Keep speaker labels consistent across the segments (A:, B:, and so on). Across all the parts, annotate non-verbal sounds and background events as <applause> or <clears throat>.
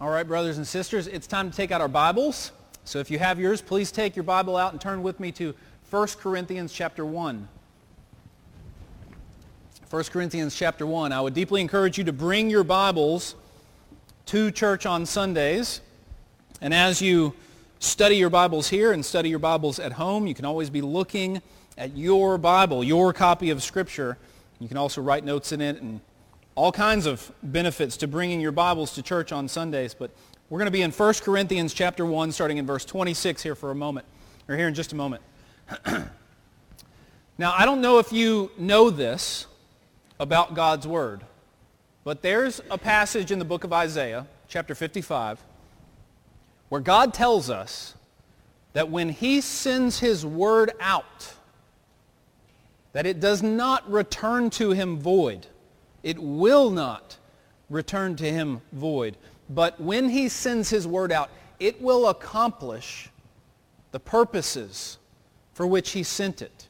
A: All right, brothers and sisters, it's time to take out our Bibles. So if you have yours, please take your Bible out and turn with me to 1 Corinthians chapter 1. 1 Corinthians chapter 1. I would deeply encourage you to bring your Bibles to church on Sundays. And as you study your Bibles here and study your Bibles at home, you can always be looking at your Bible, your copy of Scripture. You can also write notes in it and all kinds of benefits to bringing your Bibles to church on Sundays. But we're going to be in 1 Corinthians chapter 1, starting in verse 26 here for a moment, or here in just a moment. <clears throat> now, I don't know if you know this about God's Word, but there's a passage in the book of Isaiah, chapter 55, where God tells us that when he sends his word out, that it does not return to him void. It will not return to him void. But when he sends his word out, it will accomplish the purposes for which he sent it.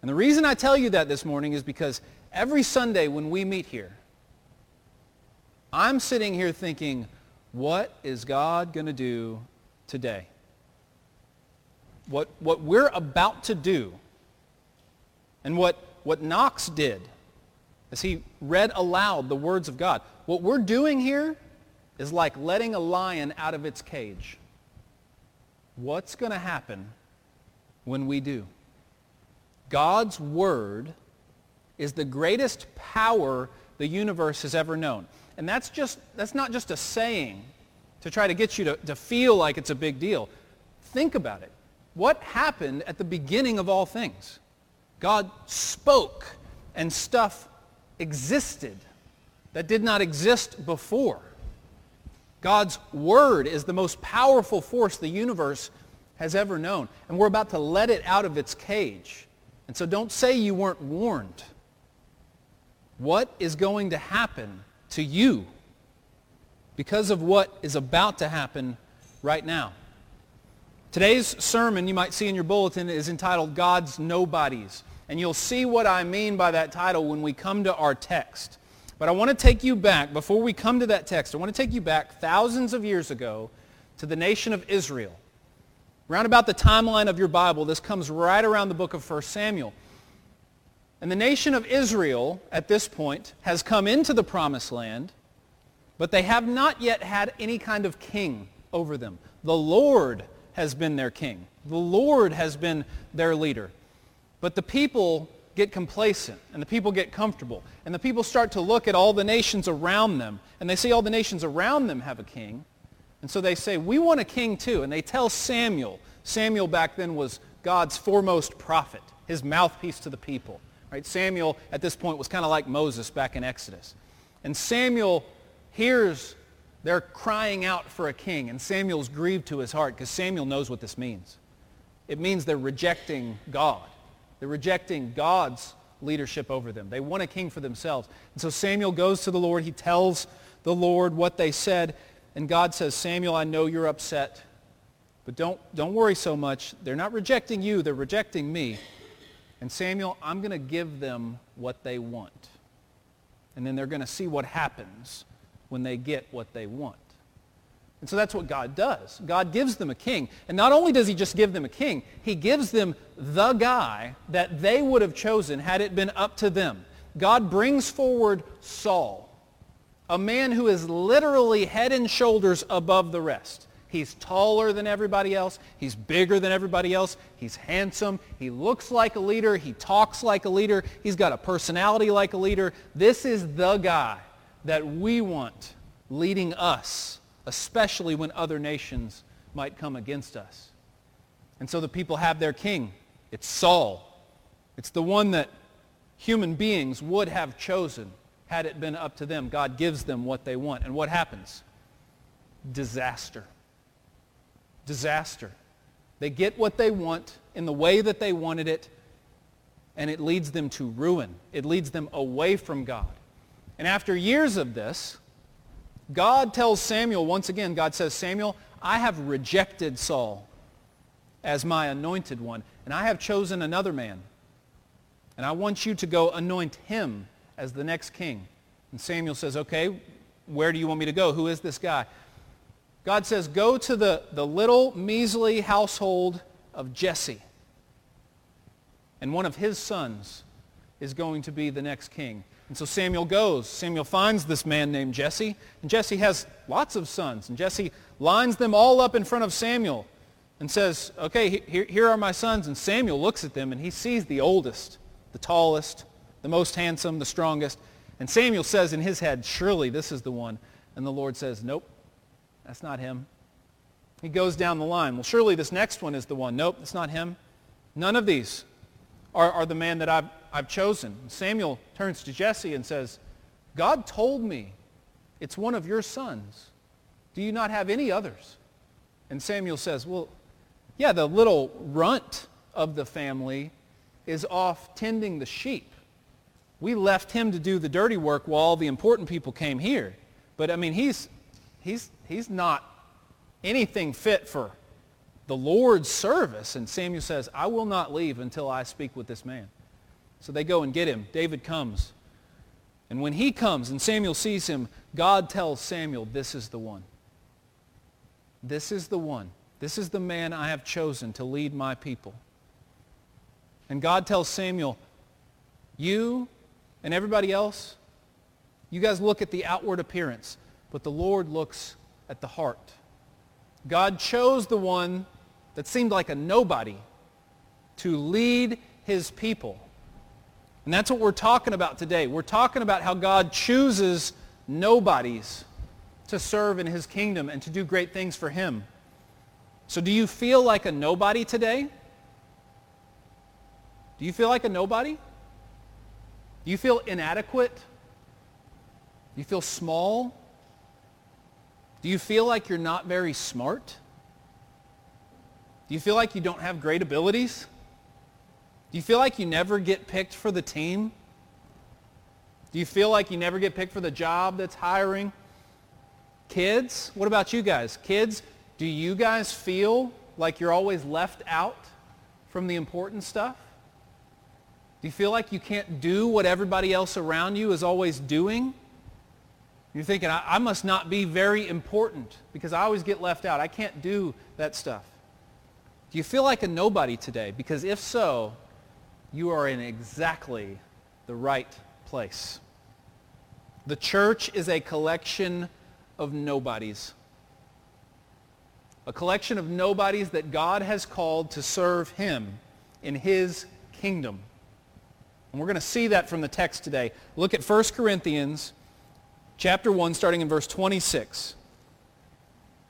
A: And the reason I tell you that this morning is because every Sunday when we meet here, I'm sitting here thinking, what is God going to do today? What, what we're about to do and what, what Knox did as he read aloud the words of God. What we're doing here is like letting a lion out of its cage. What's going to happen when we do? God's word is the greatest power the universe has ever known. And that's, just, that's not just a saying to try to get you to, to feel like it's a big deal. Think about it. What happened at the beginning of all things? God spoke and stuff existed that did not exist before. God's word is the most powerful force the universe has ever known. And we're about to let it out of its cage. And so don't say you weren't warned. What is going to happen to you because of what is about to happen right now? Today's sermon, you might see in your bulletin, is entitled God's Nobodies. And you'll see what I mean by that title when we come to our text. But I want to take you back, before we come to that text, I want to take you back thousands of years ago to the nation of Israel. Around about the timeline of your Bible, this comes right around the book of 1 Samuel. And the nation of Israel, at this point, has come into the promised land, but they have not yet had any kind of king over them. The Lord has been their king. The Lord has been their leader. But the people get complacent and the people get comfortable and the people start to look at all the nations around them and they see all the nations around them have a king. And so they say, we want a king too. And they tell Samuel. Samuel back then was God's foremost prophet, his mouthpiece to the people. Right? Samuel at this point was kind of like Moses back in Exodus. And Samuel hears they're crying out for a king. And Samuel's grieved to his heart because Samuel knows what this means. It means they're rejecting God. They're rejecting God's leadership over them. They want a king for themselves. And so Samuel goes to the Lord. He tells the Lord what they said. And God says, Samuel, I know you're upset, but don't, don't worry so much. They're not rejecting you. They're rejecting me. And Samuel, I'm going to give them what they want. And then they're going to see what happens when they get what they want. And so that's what God does. God gives them a king. And not only does he just give them a king, he gives them the guy that they would have chosen had it been up to them. God brings forward Saul, a man who is literally head and shoulders above the rest. He's taller than everybody else. He's bigger than everybody else. He's handsome. He looks like a leader. He talks like a leader. He's got a personality like a leader. This is the guy that we want leading us especially when other nations might come against us. And so the people have their king. It's Saul. It's the one that human beings would have chosen had it been up to them. God gives them what they want. And what happens? Disaster. Disaster. They get what they want in the way that they wanted it, and it leads them to ruin. It leads them away from God. And after years of this, God tells Samuel, once again, God says, Samuel, I have rejected Saul as my anointed one, and I have chosen another man. And I want you to go anoint him as the next king. And Samuel says, okay, where do you want me to go? Who is this guy? God says, go to the, the little measly household of Jesse. And one of his sons is going to be the next king. And so Samuel goes. Samuel finds this man named Jesse. And Jesse has lots of sons. And Jesse lines them all up in front of Samuel and says, okay, here, here are my sons. And Samuel looks at them and he sees the oldest, the tallest, the most handsome, the strongest. And Samuel says in his head, surely this is the one. And the Lord says, nope, that's not him. He goes down the line. Well, surely this next one is the one. Nope, it's not him. None of these are, are the man that I've, I've chosen. Samuel turns to Jesse and says, God told me it's one of your sons. Do you not have any others? And Samuel says, well, yeah, the little runt of the family is off tending the sheep. We left him to do the dirty work while all the important people came here. But I mean, he's, he's, he's not anything fit for the Lord's service. And Samuel says, I will not leave until I speak with this man. So they go and get him. David comes. And when he comes and Samuel sees him, God tells Samuel, this is the one. This is the one. This is the man I have chosen to lead my people. And God tells Samuel, you and everybody else, you guys look at the outward appearance, but the Lord looks at the heart. God chose the one that seemed like a nobody to lead his people. And that's what we're talking about today. We're talking about how God chooses nobodies to serve in his kingdom and to do great things for him. So do you feel like a nobody today? Do you feel like a nobody? Do you feel inadequate? Do you feel small? Do you feel like you're not very smart? Do you feel like you don't have great abilities? Do you feel like you never get picked for the team? Do you feel like you never get picked for the job that's hiring? Kids, what about you guys? Kids, do you guys feel like you're always left out from the important stuff? Do you feel like you can't do what everybody else around you is always doing? You're thinking, I, I must not be very important because I always get left out. I can't do that stuff. Do you feel like a nobody today? Because if so, you are in exactly the right place. The church is a collection of nobodies. A collection of nobodies that God has called to serve him in his kingdom. And we're going to see that from the text today. Look at 1 Corinthians chapter 1 starting in verse 26.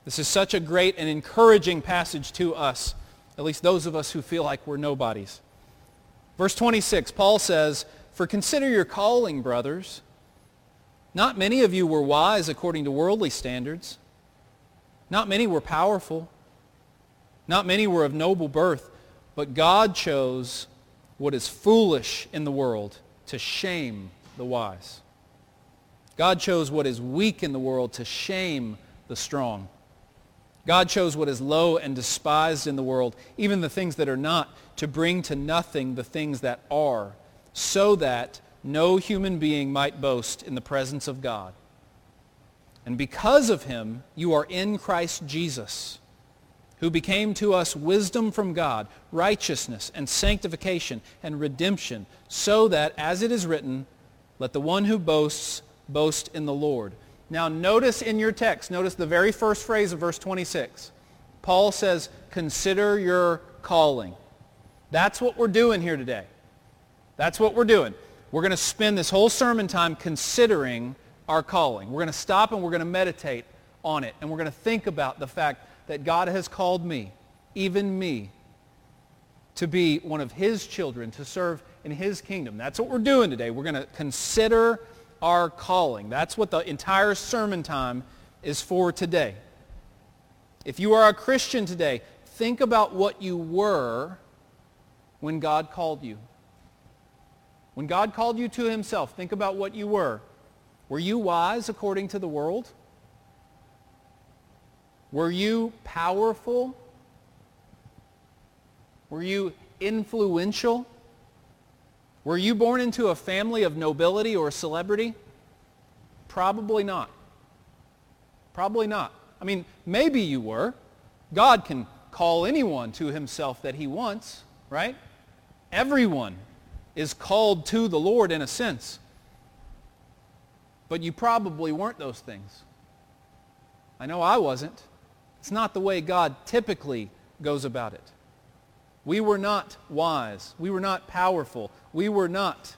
A: This is such a great and encouraging passage to us at least those of us who feel like we're nobodies. Verse 26, Paul says, For consider your calling, brothers. Not many of you were wise according to worldly standards. Not many were powerful. Not many were of noble birth. But God chose what is foolish in the world to shame the wise. God chose what is weak in the world to shame the strong. God chose what is low and despised in the world, even the things that are not, to bring to nothing the things that are, so that no human being might boast in the presence of God. And because of him, you are in Christ Jesus, who became to us wisdom from God, righteousness and sanctification and redemption, so that, as it is written, let the one who boasts boast in the Lord. Now notice in your text, notice the very first phrase of verse 26. Paul says, consider your calling. That's what we're doing here today. That's what we're doing. We're going to spend this whole sermon time considering our calling. We're going to stop and we're going to meditate on it. And we're going to think about the fact that God has called me, even me, to be one of his children, to serve in his kingdom. That's what we're doing today. We're going to consider our calling. That's what the entire sermon time is for today. If you are a Christian today, think about what you were when God called you. When God called you to himself, think about what you were. Were you wise according to the world? Were you powerful? Were you influential? Were you born into a family of nobility or celebrity? Probably not. Probably not. I mean, maybe you were. God can call anyone to himself that he wants, right? Everyone is called to the Lord in a sense. But you probably weren't those things. I know I wasn't. It's not the way God typically goes about it. We were not wise. We were not powerful. We were not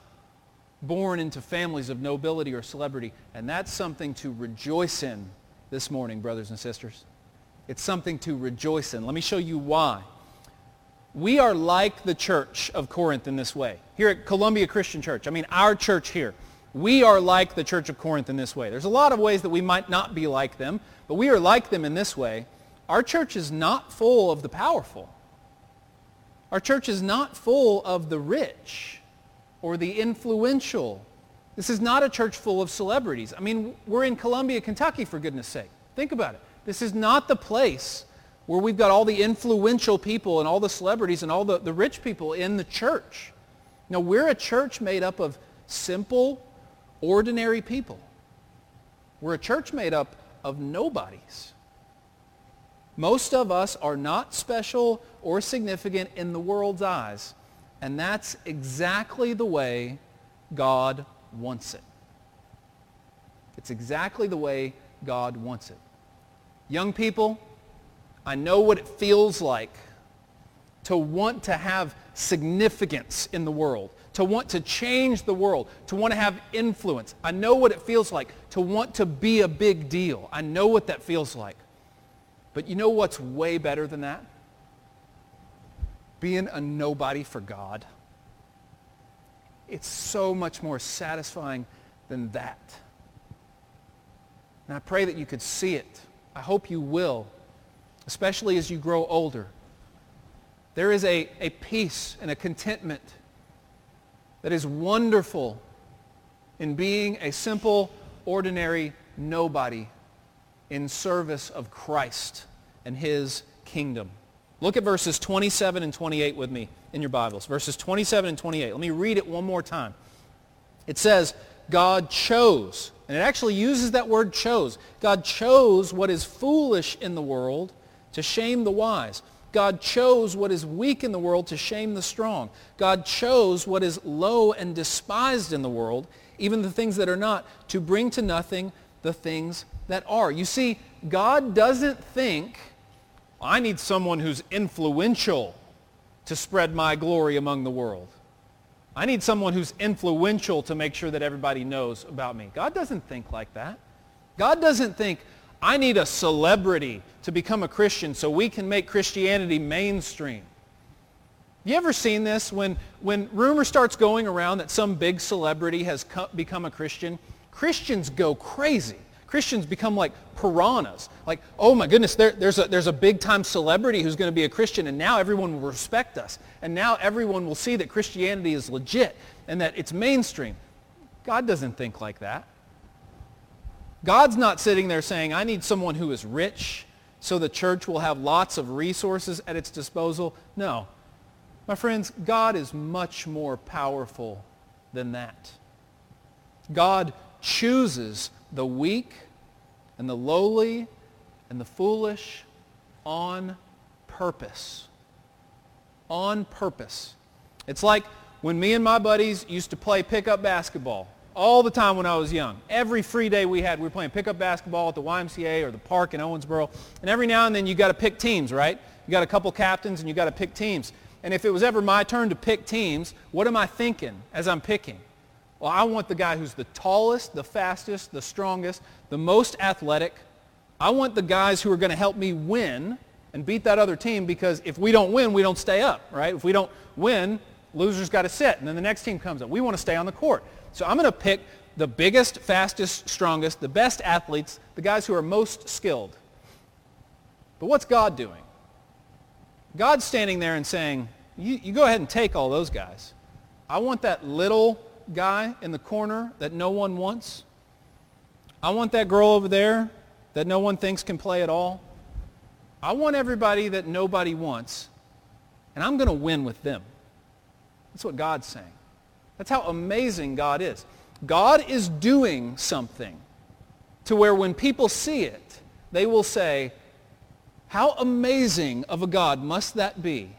A: born into families of nobility or celebrity. And that's something to rejoice in this morning, brothers and sisters. It's something to rejoice in. Let me show you why. We are like the church of Corinth in this way. Here at Columbia Christian Church, I mean our church here, we are like the church of Corinth in this way. There's a lot of ways that we might not be like them, but we are like them in this way. Our church is not full of the powerful. Our church is not full of the rich or the influential. This is not a church full of celebrities. I mean, we're in Columbia, Kentucky, for goodness sake. Think about it. This is not the place where we've got all the influential people and all the celebrities and all the, the rich people in the church. No, we're a church made up of simple, ordinary people. We're a church made up of nobodies. Most of us are not special or significant in the world's eyes. And that's exactly the way God wants it. It's exactly the way God wants it. Young people, I know what it feels like to want to have significance in the world, to want to change the world, to want to have influence. I know what it feels like to want to be a big deal. I know what that feels like. But you know what's way better than that? being a nobody for God. It's so much more satisfying than that. And I pray that you could see it. I hope you will, especially as you grow older. There is a, a peace and a contentment that is wonderful in being a simple, ordinary nobody in service of Christ and his kingdom. Look at verses 27 and 28 with me in your Bibles. Verses 27 and 28. Let me read it one more time. It says, God chose, and it actually uses that word chose. God chose what is foolish in the world to shame the wise. God chose what is weak in the world to shame the strong. God chose what is low and despised in the world, even the things that are not, to bring to nothing the things that are. You see, God doesn't think I need someone who's influential to spread my glory among the world. I need someone who's influential to make sure that everybody knows about me. God doesn't think like that. God doesn't think, I need a celebrity to become a Christian so we can make Christianity mainstream. You ever seen this? When, when rumor starts going around that some big celebrity has co- become a Christian, Christians go crazy. Christians become like piranhas. Like, oh my goodness, there, there's, a, there's a big-time celebrity who's going to be a Christian, and now everyone will respect us. And now everyone will see that Christianity is legit and that it's mainstream. God doesn't think like that. God's not sitting there saying, I need someone who is rich so the church will have lots of resources at its disposal. No. My friends, God is much more powerful than that. God chooses the weak and the lowly and the foolish on purpose. On purpose. It's like when me and my buddies used to play pickup basketball all the time when I was young. Every free day we had, we were playing pickup basketball at the YMCA or the park in Owensboro. And every now and then you got to pick teams, right? You got a couple captains and you got to pick teams. And if it was ever my turn to pick teams, what am I thinking as I'm picking? Well, I want the guy who's the tallest, the fastest, the strongest, the most athletic. I want the guys who are going to help me win and beat that other team because if we don't win, we don't stay up, right? If we don't win, losers got to sit, and then the next team comes up. We want to stay on the court. So I'm going to pick the biggest, fastest, strongest, the best athletes, the guys who are most skilled. But what's God doing? God's standing there and saying, you, you go ahead and take all those guys. I want that little guy in the corner that no one wants. I want that girl over there that no one thinks can play at all. I want everybody that nobody wants, and I'm going to win with them. That's what God's saying. That's how amazing God is. God is doing something to where when people see it, they will say, how amazing of a God must that be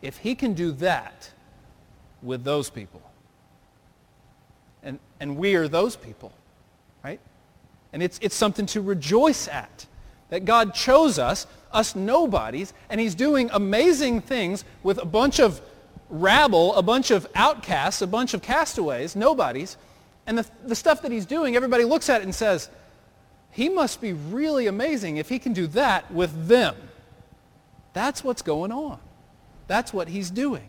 A: if he can do that with those people? And, and we are those people, right? And it's, it's something to rejoice at, that God chose us, us nobodies, and he's doing amazing things with a bunch of rabble, a bunch of outcasts, a bunch of castaways, nobodies. And the, the stuff that he's doing, everybody looks at it and says, he must be really amazing if he can do that with them. That's what's going on. That's what he's doing.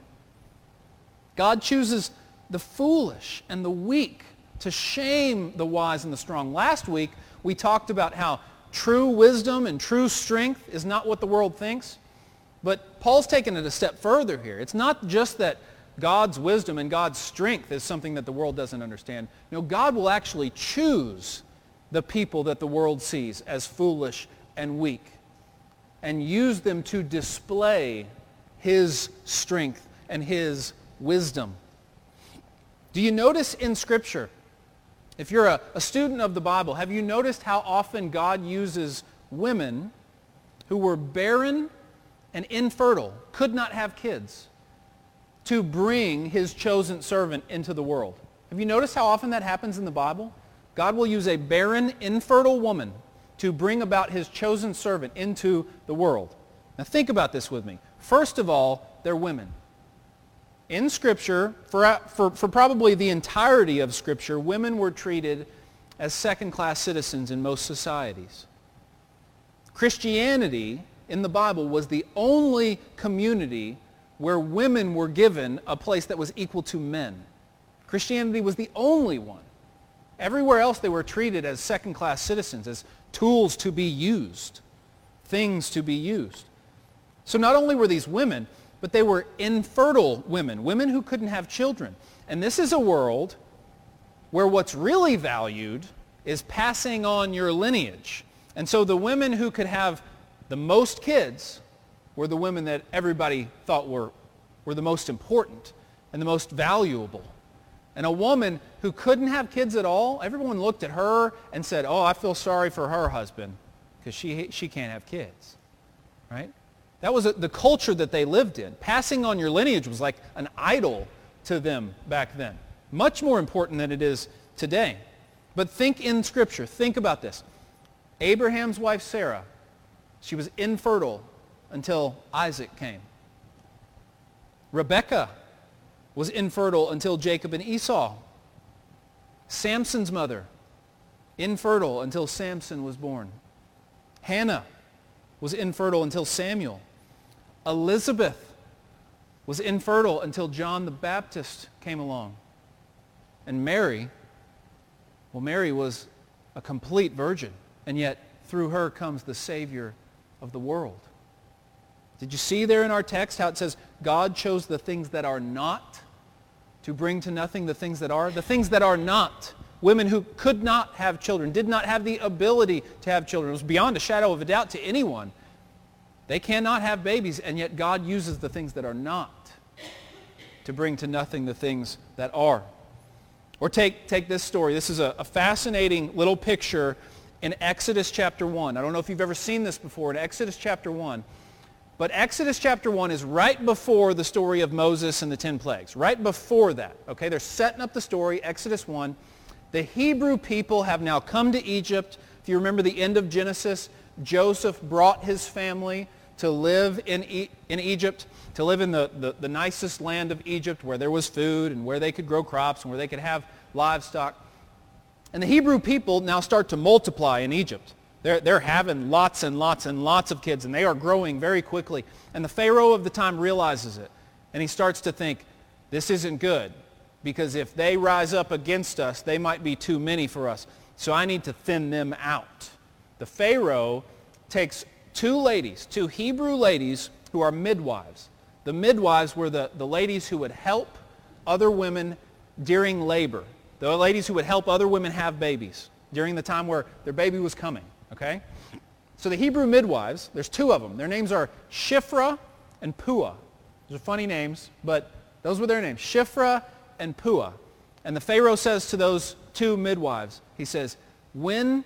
A: God chooses the foolish and the weak to shame the wise and the strong. Last week, we talked about how true wisdom and true strength is not what the world thinks. But Paul's taken it a step further here. It's not just that God's wisdom and God's strength is something that the world doesn't understand. No, God will actually choose the people that the world sees as foolish and weak and use them to display his strength and his wisdom. Do you notice in Scripture, if you're a, a, student of the Bible, have you noticed how often God uses women who were barren and infertile, could not have kids, to bring his chosen servant into the world? Have you noticed how often that happens in the Bible? God will use a barren, infertile woman to bring about his chosen servant into the world. Now think about this with me. First of all, they're women. In Scripture, for, for, for probably the entirety of Scripture, women were treated as second-class citizens in most societies. Christianity in the Bible was the only community where women were given a place that was equal to men. Christianity was the only one. Everywhere else they were treated as second-class citizens, as tools to be used, things to be used. So not only were these women, but they were infertile women, women who couldn't have children. And this is a world where what's really valued is passing on your lineage. And so the women who could have the most kids were the women that everybody thought were, were the most important and the most valuable. And a woman who couldn't have kids at all, everyone looked at her and said, oh, I feel sorry for her husband because she, she can't have kids. Right? That was a, the culture that they lived in. Passing on your lineage was like an idol to them back then. Much more important than it is today. But think in Scripture. Think about this. Abraham's wife Sarah, she was infertile until Isaac came. Rebekah was infertile until Jacob and Esau. Samson's mother, infertile until Samson was born. Hannah was infertile until Samuel. Elizabeth was infertile until John the Baptist came along. And Mary, well, Mary was a complete virgin, and yet through her comes the Savior of the world. Did you see there in our text how it says God chose the things that are not to bring to nothing the things that are? The things that are not. Women who could not have children, did not have the ability to have children. It was beyond a shadow of a doubt to anyone. They cannot have babies, and yet God uses the things that are not to bring to nothing the things that are. Or take, take this story. This is a, a fascinating little picture in Exodus chapter 1. I don't know if you've ever seen this before. In Exodus chapter 1, but Exodus chapter 1 is right before the story of Moses and the ten plagues. Right before that. Okay, they're setting up the story, Exodus 1. The Hebrew people have now come to Egypt. If you remember the end of Genesis, Joseph brought his family to live in, e- in Egypt, to live in the, the, the nicest land of Egypt where there was food and where they could grow crops and where they could have livestock. And the Hebrew people now start to multiply in Egypt. They're, they're having lots and lots and lots of kids, and they are growing very quickly. And the Pharaoh of the time realizes it, and he starts to think, this isn't good, because if they rise up against us, they might be too many for us. So I need to thin them out. The Pharaoh takes two ladies, two Hebrew ladies who are midwives. The midwives were the, the ladies who would help other women during labor. The ladies who would help other women have babies during the time where their baby was coming okay? So the Hebrew midwives, there's two of them. Their names are Shiphrah and Puah. Those are funny names, but those were their names, Shiphrah and Puah. And the Pharaoh says to those two midwives, he says, when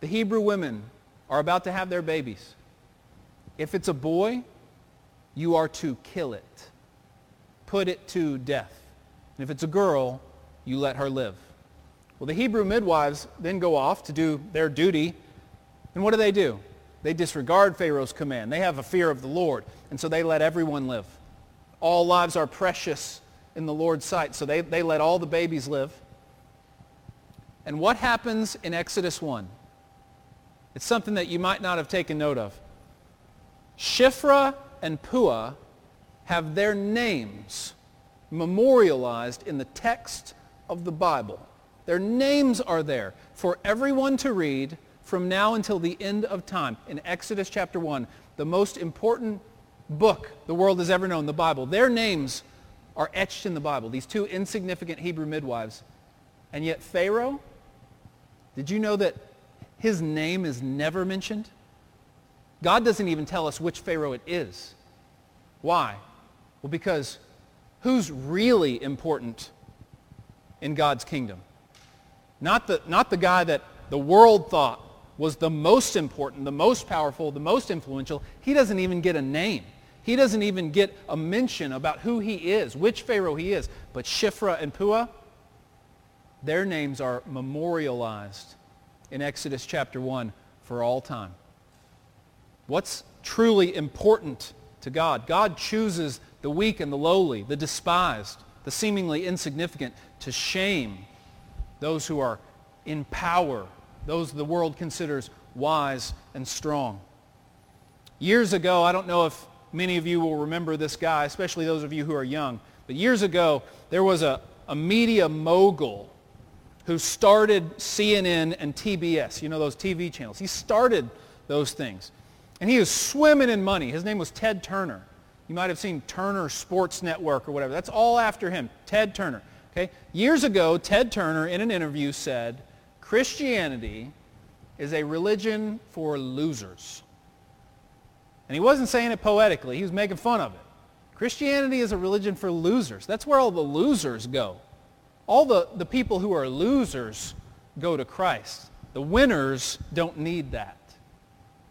A: the Hebrew women are about to have their babies. If it's a boy, you are to kill it. Put it to death. And if it's a girl, you let her live. Well, the Hebrew midwives then go off to do their duty. And what do they do? They disregard Pharaoh's command. They have a fear of the Lord. And so they let everyone live. All lives are precious in the Lord's sight. So they, they let all the babies live. And what happens in Exodus 1? It's something that you might not have taken note of. Shiphrah and Puah have their names memorialized in the text of the Bible. Their names are there for everyone to read from now until the end of time. In Exodus chapter 1, the most important book the world has ever known, the Bible. Their names are etched in the Bible, these two insignificant Hebrew midwives. And yet Pharaoh, did you know that his name is never mentioned? God doesn't even tell us which Pharaoh it is. Why? Well, because who's really important in God's kingdom? Not the, not the guy that the world thought was the most important, the most powerful, the most influential. He doesn't even get a name. He doesn't even get a mention about who he is, which Pharaoh he is. But Shiphrah and Puah, their names are memorialized in Exodus chapter 1 for all time. What's truly important to God? God chooses the weak and the lowly, the despised, the seemingly insignificant to shame those who are in power, those the world considers wise and strong. Years ago, I don't know if many of you will remember this guy, especially those of you who are young, but years ago, there was a, a media mogul who started CNN and TBS, you know, those TV channels. He started those things. And he was swimming in money. His name was Ted Turner. You might have seen Turner Sports Network or whatever. That's all after him, Ted Turner. Okay? Years ago, Ted Turner in an interview said, Christianity is a religion for losers. And he wasn't saying it poetically. He was making fun of it. Christianity is a religion for losers. That's where all the losers go. All the, the people who are losers go to Christ. The winners don't need that.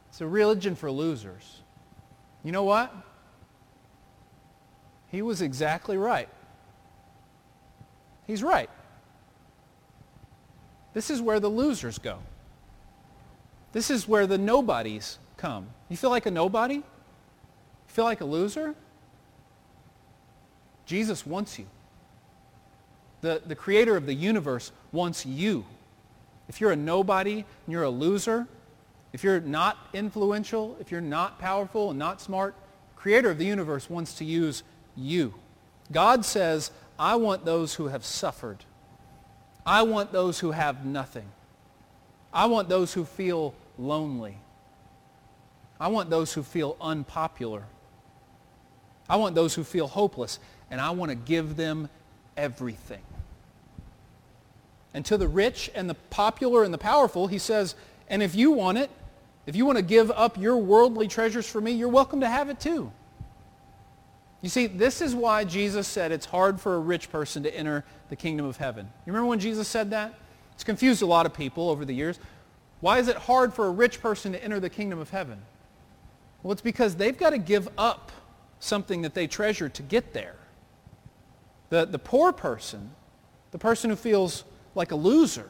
A: It's a religion for losers. You know what? He was exactly right. He's right. This is where the losers go. This is where the nobodies come. You feel like a nobody? You feel like a loser? Jesus wants you. The, the creator of the universe wants you. If you're a nobody and you're a loser, if you're not influential, if you're not powerful and not smart, creator of the universe wants to use you. God says, I want those who have suffered. I want those who have nothing. I want those who feel lonely. I want those who feel unpopular. I want those who feel hopeless. And I want to give them everything. And to the rich and the popular and the powerful, he says, and if you want it, if you want to give up your worldly treasures for me, you're welcome to have it too. You see, this is why Jesus said it's hard for a rich person to enter the kingdom of heaven. You remember when Jesus said that? It's confused a lot of people over the years. Why is it hard for a rich person to enter the kingdom of heaven? Well, it's because they've got to give up something that they treasure to get there. The, the poor person, the person who feels like a loser,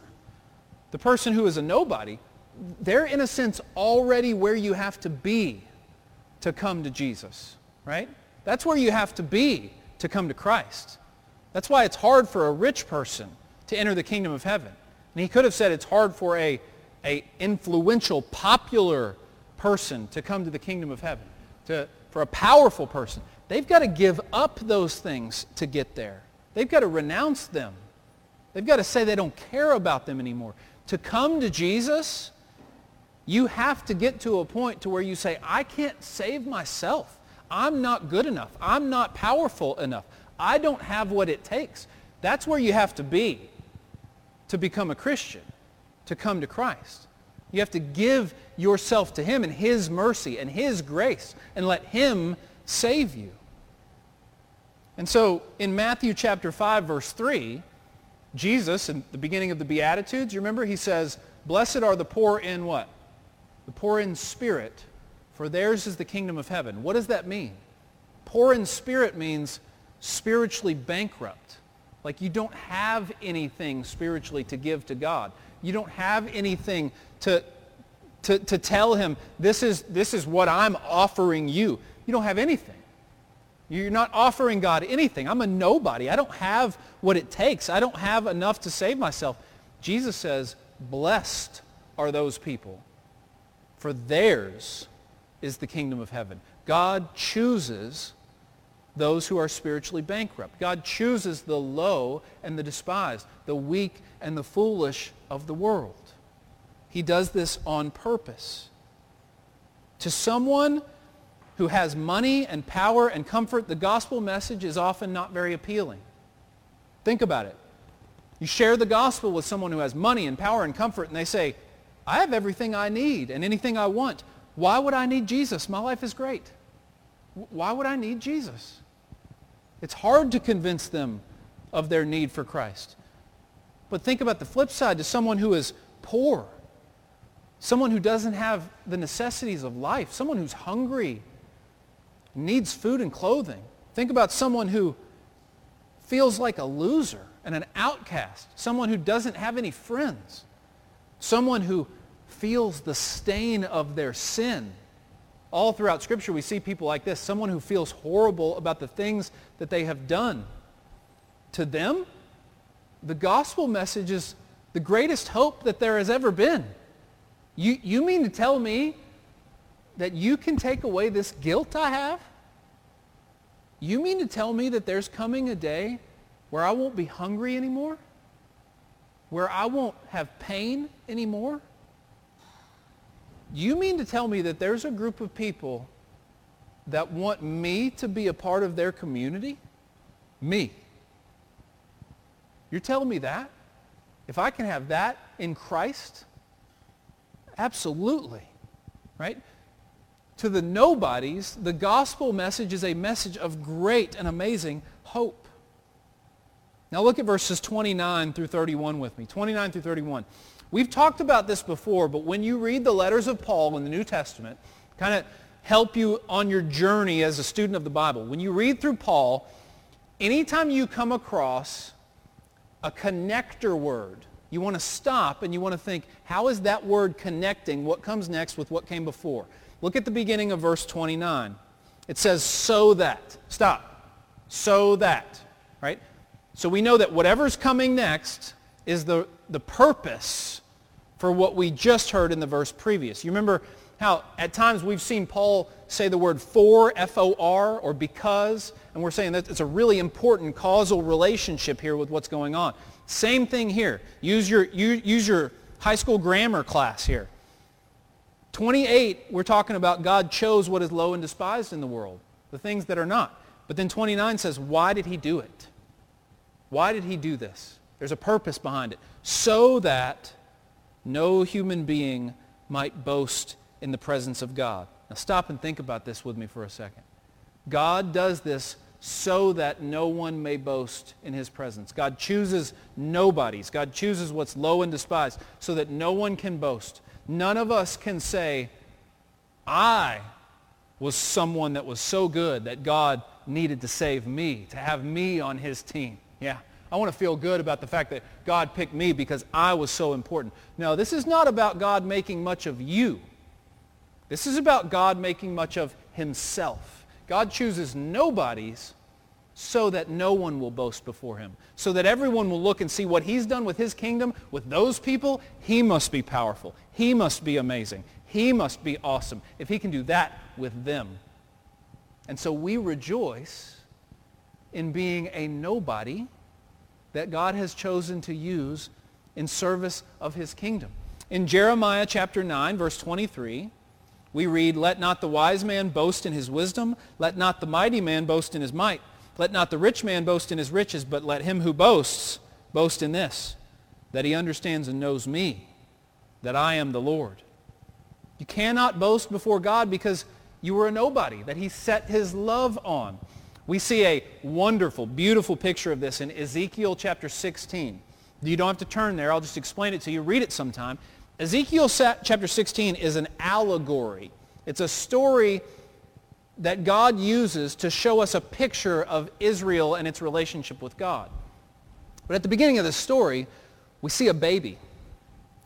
A: the person who is a nobody, they're in a sense already where you have to be to come to Jesus, right? That's where you have to be to come to Christ. That's why it's hard for a rich person to enter the kingdom of heaven. And he could have said it's hard for a, a influential, popular person to come to the kingdom of heaven. To, for a powerful person. They've got to give up those things to get there. They've got to renounce them. They've got to say they don't care about them anymore. To come to Jesus, you have to get to a point to where you say, I can't save myself. I'm not good enough. I'm not powerful enough. I don't have what it takes. That's where you have to be to become a Christian, to come to Christ. You have to give yourself to him and his mercy and his grace and let him save you. And so in Matthew chapter 5, verse 3, Jesus, in the beginning of the Beatitudes, you remember, he says, blessed are the poor in what? The poor in spirit, for theirs is the kingdom of heaven. What does that mean? Poor in spirit means spiritually bankrupt. Like you don't have anything spiritually to give to God. You don't have anything to, to, to tell him, this is, this is what I'm offering you. You don't have anything. You're not offering God anything. I'm a nobody. I don't have what it takes. I don't have enough to save myself. Jesus says, blessed are those people, for theirs is the kingdom of heaven. God chooses those who are spiritually bankrupt. God chooses the low and the despised, the weak and the foolish of the world. He does this on purpose. To someone who has money and power and comfort, the gospel message is often not very appealing. Think about it. You share the gospel with someone who has money and power and comfort, and they say, I have everything I need and anything I want. Why would I need Jesus? My life is great. Why would I need Jesus? It's hard to convince them of their need for Christ. But think about the flip side to someone who is poor, someone who doesn't have the necessities of life, someone who's hungry needs food and clothing. Think about someone who feels like a loser and an outcast, someone who doesn't have any friends, someone who feels the stain of their sin. All throughout Scripture, we see people like this, someone who feels horrible about the things that they have done. To them, the gospel message is the greatest hope that there has ever been. You, you mean to tell me that you can take away this guilt I have? You mean to tell me that there's coming a day where I won't be hungry anymore? Where I won't have pain anymore? You mean to tell me that there's a group of people that want me to be a part of their community? Me. You're telling me that? If I can have that in Christ? Absolutely. Right? To the nobodies, the gospel message is a message of great and amazing hope. Now look at verses 29 through 31 with me. 29 through 31. We've talked about this before, but when you read the letters of Paul in the New Testament, kind of help you on your journey as a student of the Bible. When you read through Paul, anytime you come across a connector word, you want to stop and you want to think, how is that word connecting what comes next with what came before? Look at the beginning of verse 29. It says, so that. Stop. So that. Right? So we know that whatever's coming next is the, the purpose for what we just heard in the verse previous. You remember how at times we've seen Paul say the word for, F-O-R, or because, and we're saying that it's a really important causal relationship here with what's going on. Same thing here. Use your, use your high school grammar class here. 28, we're talking about God chose what is low and despised in the world, the things that are not. But then 29 says, why did he do it? Why did he do this? There's a purpose behind it. So that no human being might boast in the presence of God. Now stop and think about this with me for a second. God does this so that no one may boast in his presence. God chooses nobodies. God chooses what's low and despised so that no one can boast. None of us can say, I was someone that was so good that God needed to save me, to have me on his team. Yeah, I want to feel good about the fact that God picked me because I was so important. No, this is not about God making much of you. This is about God making much of himself. God chooses nobodies so that no one will boast before him, so that everyone will look and see what he's done with his kingdom, with those people. He must be powerful. He must be amazing. He must be awesome if he can do that with them. And so we rejoice in being a nobody that God has chosen to use in service of his kingdom. In Jeremiah chapter 9, verse 23, we read, Let not the wise man boast in his wisdom, let not the mighty man boast in his might, let not the rich man boast in his riches, but let him who boasts boast in this, that he understands and knows me, that I am the Lord. You cannot boast before God because you were a nobody, that he set his love on. We see a wonderful, beautiful picture of this in Ezekiel chapter 16. You don't have to turn there. I'll just explain it to you. Read it sometime. Ezekiel chapter 16 is an allegory. It's a story that God uses to show us a picture of Israel and its relationship with God. But at the beginning of the story, we see a baby,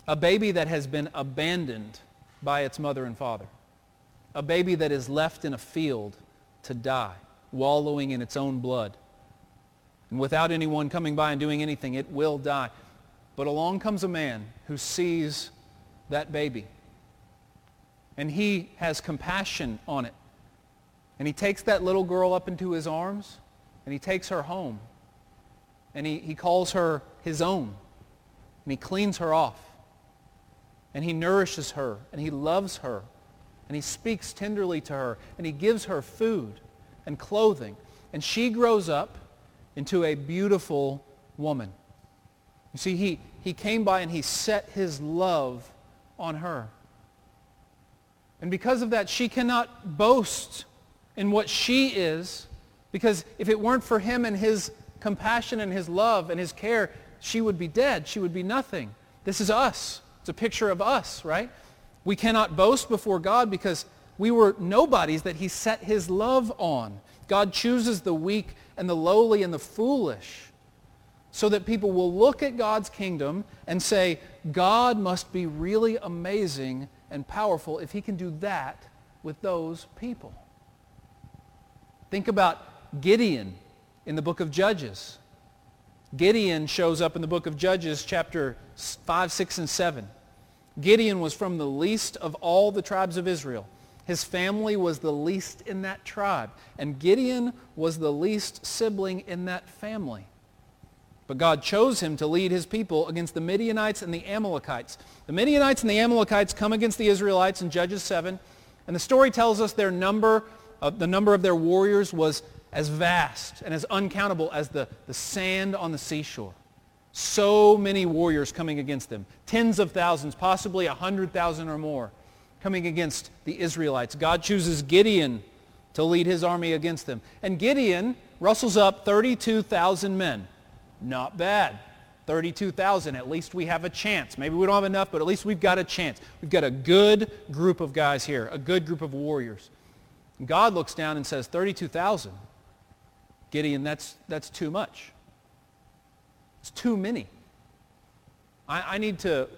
A: a baby that has been abandoned by its mother and father, a baby that is left in a field to die, wallowing in its own blood. And without anyone coming by and doing anything, it will die. But along comes a man who sees that baby. And he has compassion on it. And he takes that little girl up into his arms and he takes her home. And he, he calls her his own. And he cleans her off. And he nourishes her. And he loves her. And he speaks tenderly to her. And he gives her food and clothing. And she grows up into a beautiful woman. You see, he, he came by and he set his love on her. And because of that, she cannot boast in what she is because if it weren't for him and his compassion and his love and his care, she would be dead. She would be nothing. This is us. It's a picture of us, right? We cannot boast before God because we were nobodies that he set his love on. God chooses the weak and the lowly and the foolish so that people will look at God's kingdom and say, God must be really amazing and powerful if he can do that with those people. Think about Gideon in the book of Judges. Gideon shows up in the book of Judges chapter 5, 6, and 7. Gideon was from the least of all the tribes of Israel. His family was the least in that tribe. And Gideon was the least sibling in that family. But God chose him to lead his people against the Midianites and the Amalekites. The Midianites and the Amalekites come against the Israelites in Judges 7. And the story tells us their number uh, the number of their warriors was as vast and as uncountable as the, the sand on the seashore. So many warriors coming against them. Tens of thousands, possibly a hundred thousand or more coming against the Israelites. God chooses Gideon to lead his army against them. And Gideon rustles up 32,000 men. Not bad. 32,000. At least we have a chance. Maybe we don't have enough, but at least we've got a chance. We've got a good group of guys here, a good group of warriors. God looks down and says, 32,000. Gideon, that's, that's too much. It's too many. I, I need to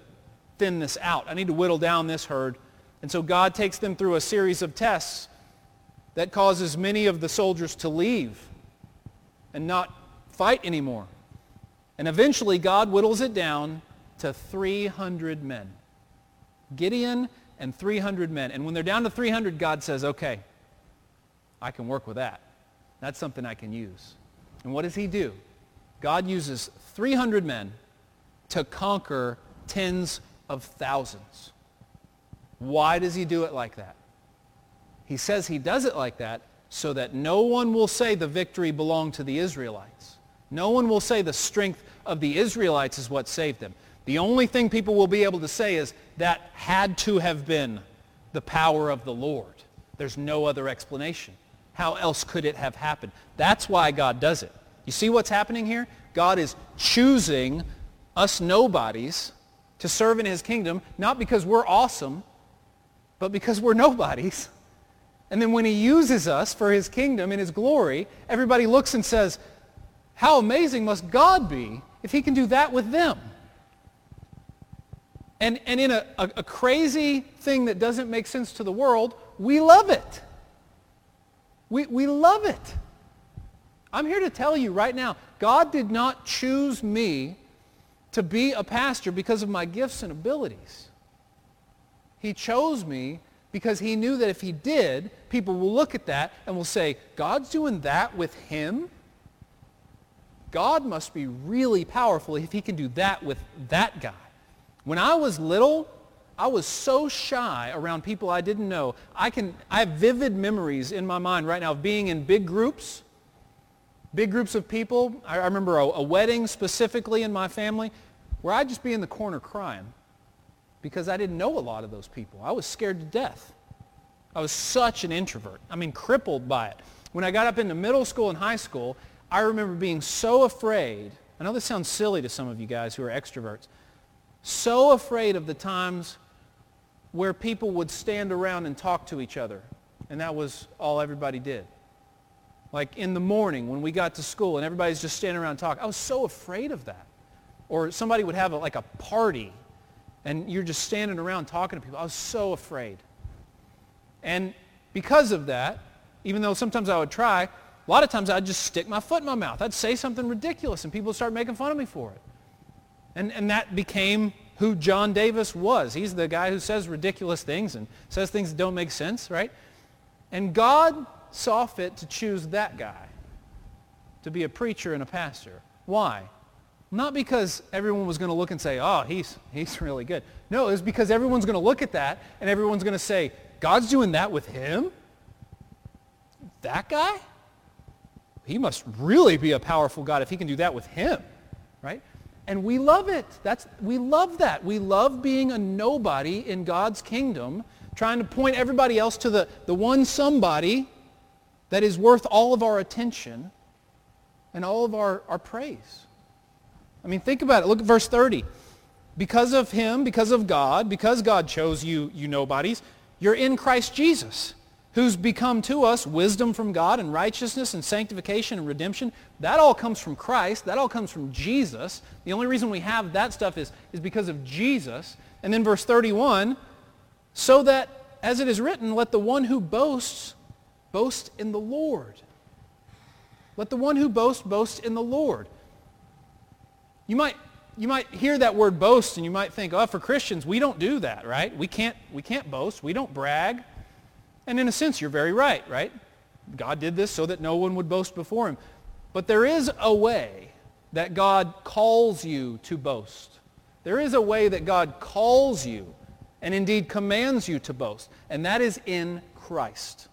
A: thin this out. I need to whittle down this herd. And so God takes them through a series of tests that causes many of the soldiers to leave and not fight anymore. And eventually God whittles it down to 300 men. Gideon and 300 men. And when they're down to 300, God says, okay, I can work with that. That's something I can use. And what does he do? God uses 300 men to conquer tens of thousands. Why does he do it like that? He says he does it like that so that no one will say the victory belonged to the Israelites. No one will say the strength of the Israelites is what saved them. The only thing people will be able to say is that had to have been the power of the Lord. There's no other explanation. How else could it have happened? That's why God does it. You see what's happening here? God is choosing us nobodies to serve in his kingdom, not because we're awesome, but because we're nobodies. And then when he uses us for his kingdom and his glory, everybody looks and says, how amazing must God be if he can do that with them? And, and in a, a, a crazy thing that doesn't make sense to the world, we love it. We, we love it. I'm here to tell you right now, God did not choose me to be a pastor because of my gifts and abilities. He chose me because he knew that if he did, people will look at that and will say, God's doing that with him? God must be really powerful if he can do that with that guy. When I was little, I was so shy around people I didn't know. I, can, I have vivid memories in my mind right now of being in big groups, big groups of people. I, I remember a, a wedding specifically in my family where I'd just be in the corner crying because I didn't know a lot of those people. I was scared to death. I was such an introvert. I mean, crippled by it. When I got up into middle school and high school, I remember being so afraid. I know this sounds silly to some of you guys who are extroverts, so afraid of the times where people would stand around and talk to each other. And that was all everybody did. Like in the morning when we got to school and everybody's just standing around talking. I was so afraid of that. Or somebody would have a, like a party and you're just standing around talking to people. I was so afraid. And because of that, even though sometimes I would try, a lot of times I'd just stick my foot in my mouth. I'd say something ridiculous and people would start making fun of me for it. And, and that became who John Davis was. He's the guy who says ridiculous things and says things that don't make sense, right? And God saw fit to choose that guy to be a preacher and a pastor. Why? Not because everyone was going to look and say, oh, he's, he's really good. No, it was because everyone's going to look at that and everyone's going to say, God's doing that with him? That guy? He must really be a powerful God if he can do that with him, right? And we love it. That's, we love that. We love being a nobody in God's kingdom, trying to point everybody else to the, the one somebody that is worth all of our attention and all of our, our praise. I mean, think about it. Look at verse 30. Because of him, because of God, because God chose you, you nobodies, you're in Christ Jesus who's become to us wisdom from God and righteousness and sanctification and redemption. That all comes from Christ. That all comes from Jesus. The only reason we have that stuff is, is because of Jesus. And then verse 31, so that, as it is written, let the one who boasts boast in the Lord. Let the one who boasts boast in the Lord. You might, you might hear that word boast and you might think, oh, for Christians, we don't do that, right? We can't, we can't boast. We don't brag. And in a sense, you're very right, right? God did this so that no one would boast before him. But there is a way that God calls you to boast. There is a way that God calls you and indeed commands you to boast, and that is in Christ.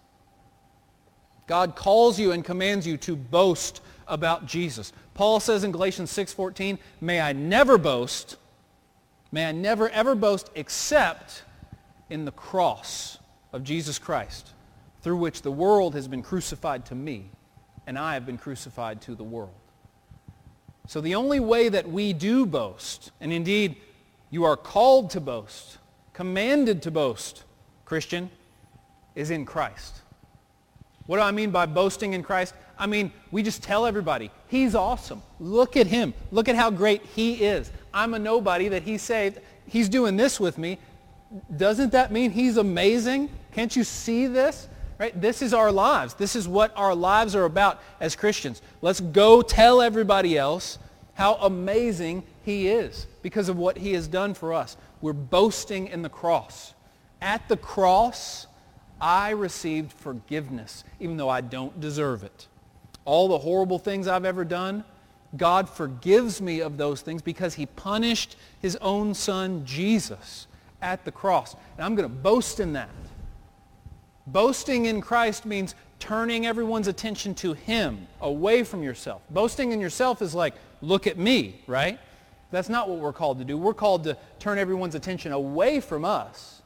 A: God calls you and commands you to boast about Jesus. Paul says in Galatians 6:14, "May I never boast, may I never ever boast except in the cross of Jesus Christ, through which the world has been crucified to me, and I have been crucified to the world. So the only way that we do boast, and indeed you are called to boast, commanded to boast, Christian, is in Christ. What do I mean by boasting in Christ? I mean, we just tell everybody, he's awesome. Look at him. Look at how great he is. I'm a nobody that he saved. He's doing this with me. Doesn't that mean he's amazing? Can't you see this? Right? This is our lives. This is what our lives are about as Christians. Let's go tell everybody else how amazing he is because of what he has done for us. We're boasting in the cross. At the cross, I received forgiveness, even though I don't deserve it. All the horrible things I've ever done, God forgives me of those things because he punished his own son, Jesus, at the cross. And I'm going to boast in that. Boasting in Christ means turning everyone's attention to him, away from yourself. Boasting in yourself is like, look at me, right? That's not what we're called to do. We're called to turn everyone's attention away from us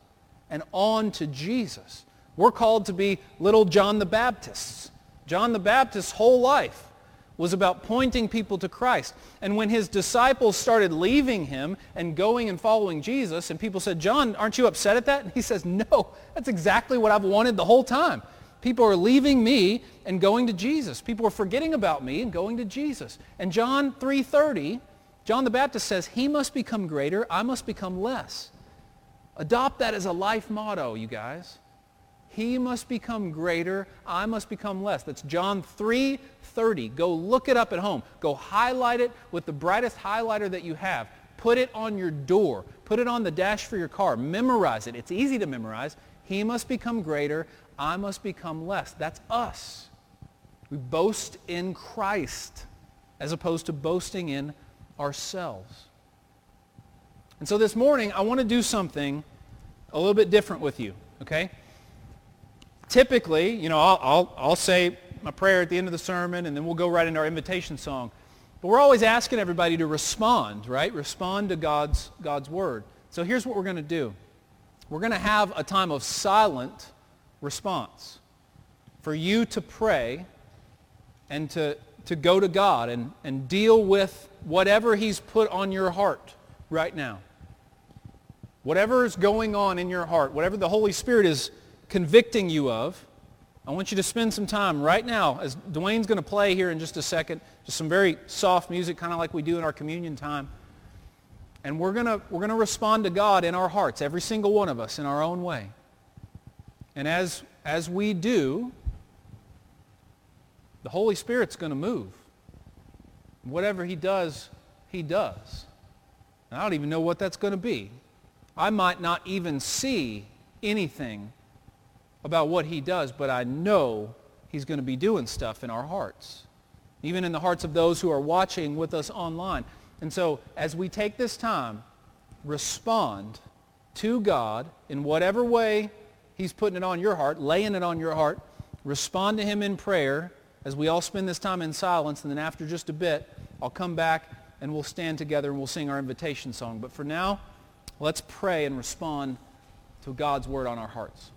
A: and on to Jesus. We're called to be little John the Baptists. John the Baptist's whole life was about pointing people to Christ. And when his disciples started leaving him and going and following Jesus, and people said, John, aren't you upset at that? And he says, no, that's exactly what I've wanted the whole time. People are leaving me and going to Jesus. People are forgetting about me and going to Jesus. And John 3.30, John the Baptist says, he must become greater, I must become less. Adopt that as a life motto, you guys. He must become greater, I must become less. That's John 3:30. Go look it up at home. Go highlight it with the brightest highlighter that you have. Put it on your door. Put it on the dash for your car. Memorize it. It's easy to memorize. He must become greater, I must become less. That's us. We boast in Christ as opposed to boasting in ourselves. And so this morning, I want to do something a little bit different with you, okay? Typically, you know, I'll, I'll, I'll say my prayer at the end of the sermon, and then we'll go right into our invitation song. But we're always asking everybody to respond, right? Respond to God's, God's word. So here's what we're going to do. We're going to have a time of silent response for you to pray and to, to go to God and, and deal with whatever he's put on your heart right now. whatever is going on in your heart, whatever the Holy Spirit is convicting you of, I want you to spend some time right now, as Dwayne's going to play here in just a second, just some very soft music, kind of like we do in our communion time. And we're going to, we're going to respond to God in our hearts, every single one of us, in our own way. And as, as we do, the Holy Spirit's going to move. Whatever he does, he does. And I don't even know what that's going to be. I might not even see anything about what he does, but I know he's going to be doing stuff in our hearts, even in the hearts of those who are watching with us online. And so as we take this time, respond to God in whatever way he's putting it on your heart, laying it on your heart. Respond to him in prayer as we all spend this time in silence. And then after just a bit, I'll come back and we'll stand together and we'll sing our invitation song. But for now, let's pray and respond to God's word on our hearts.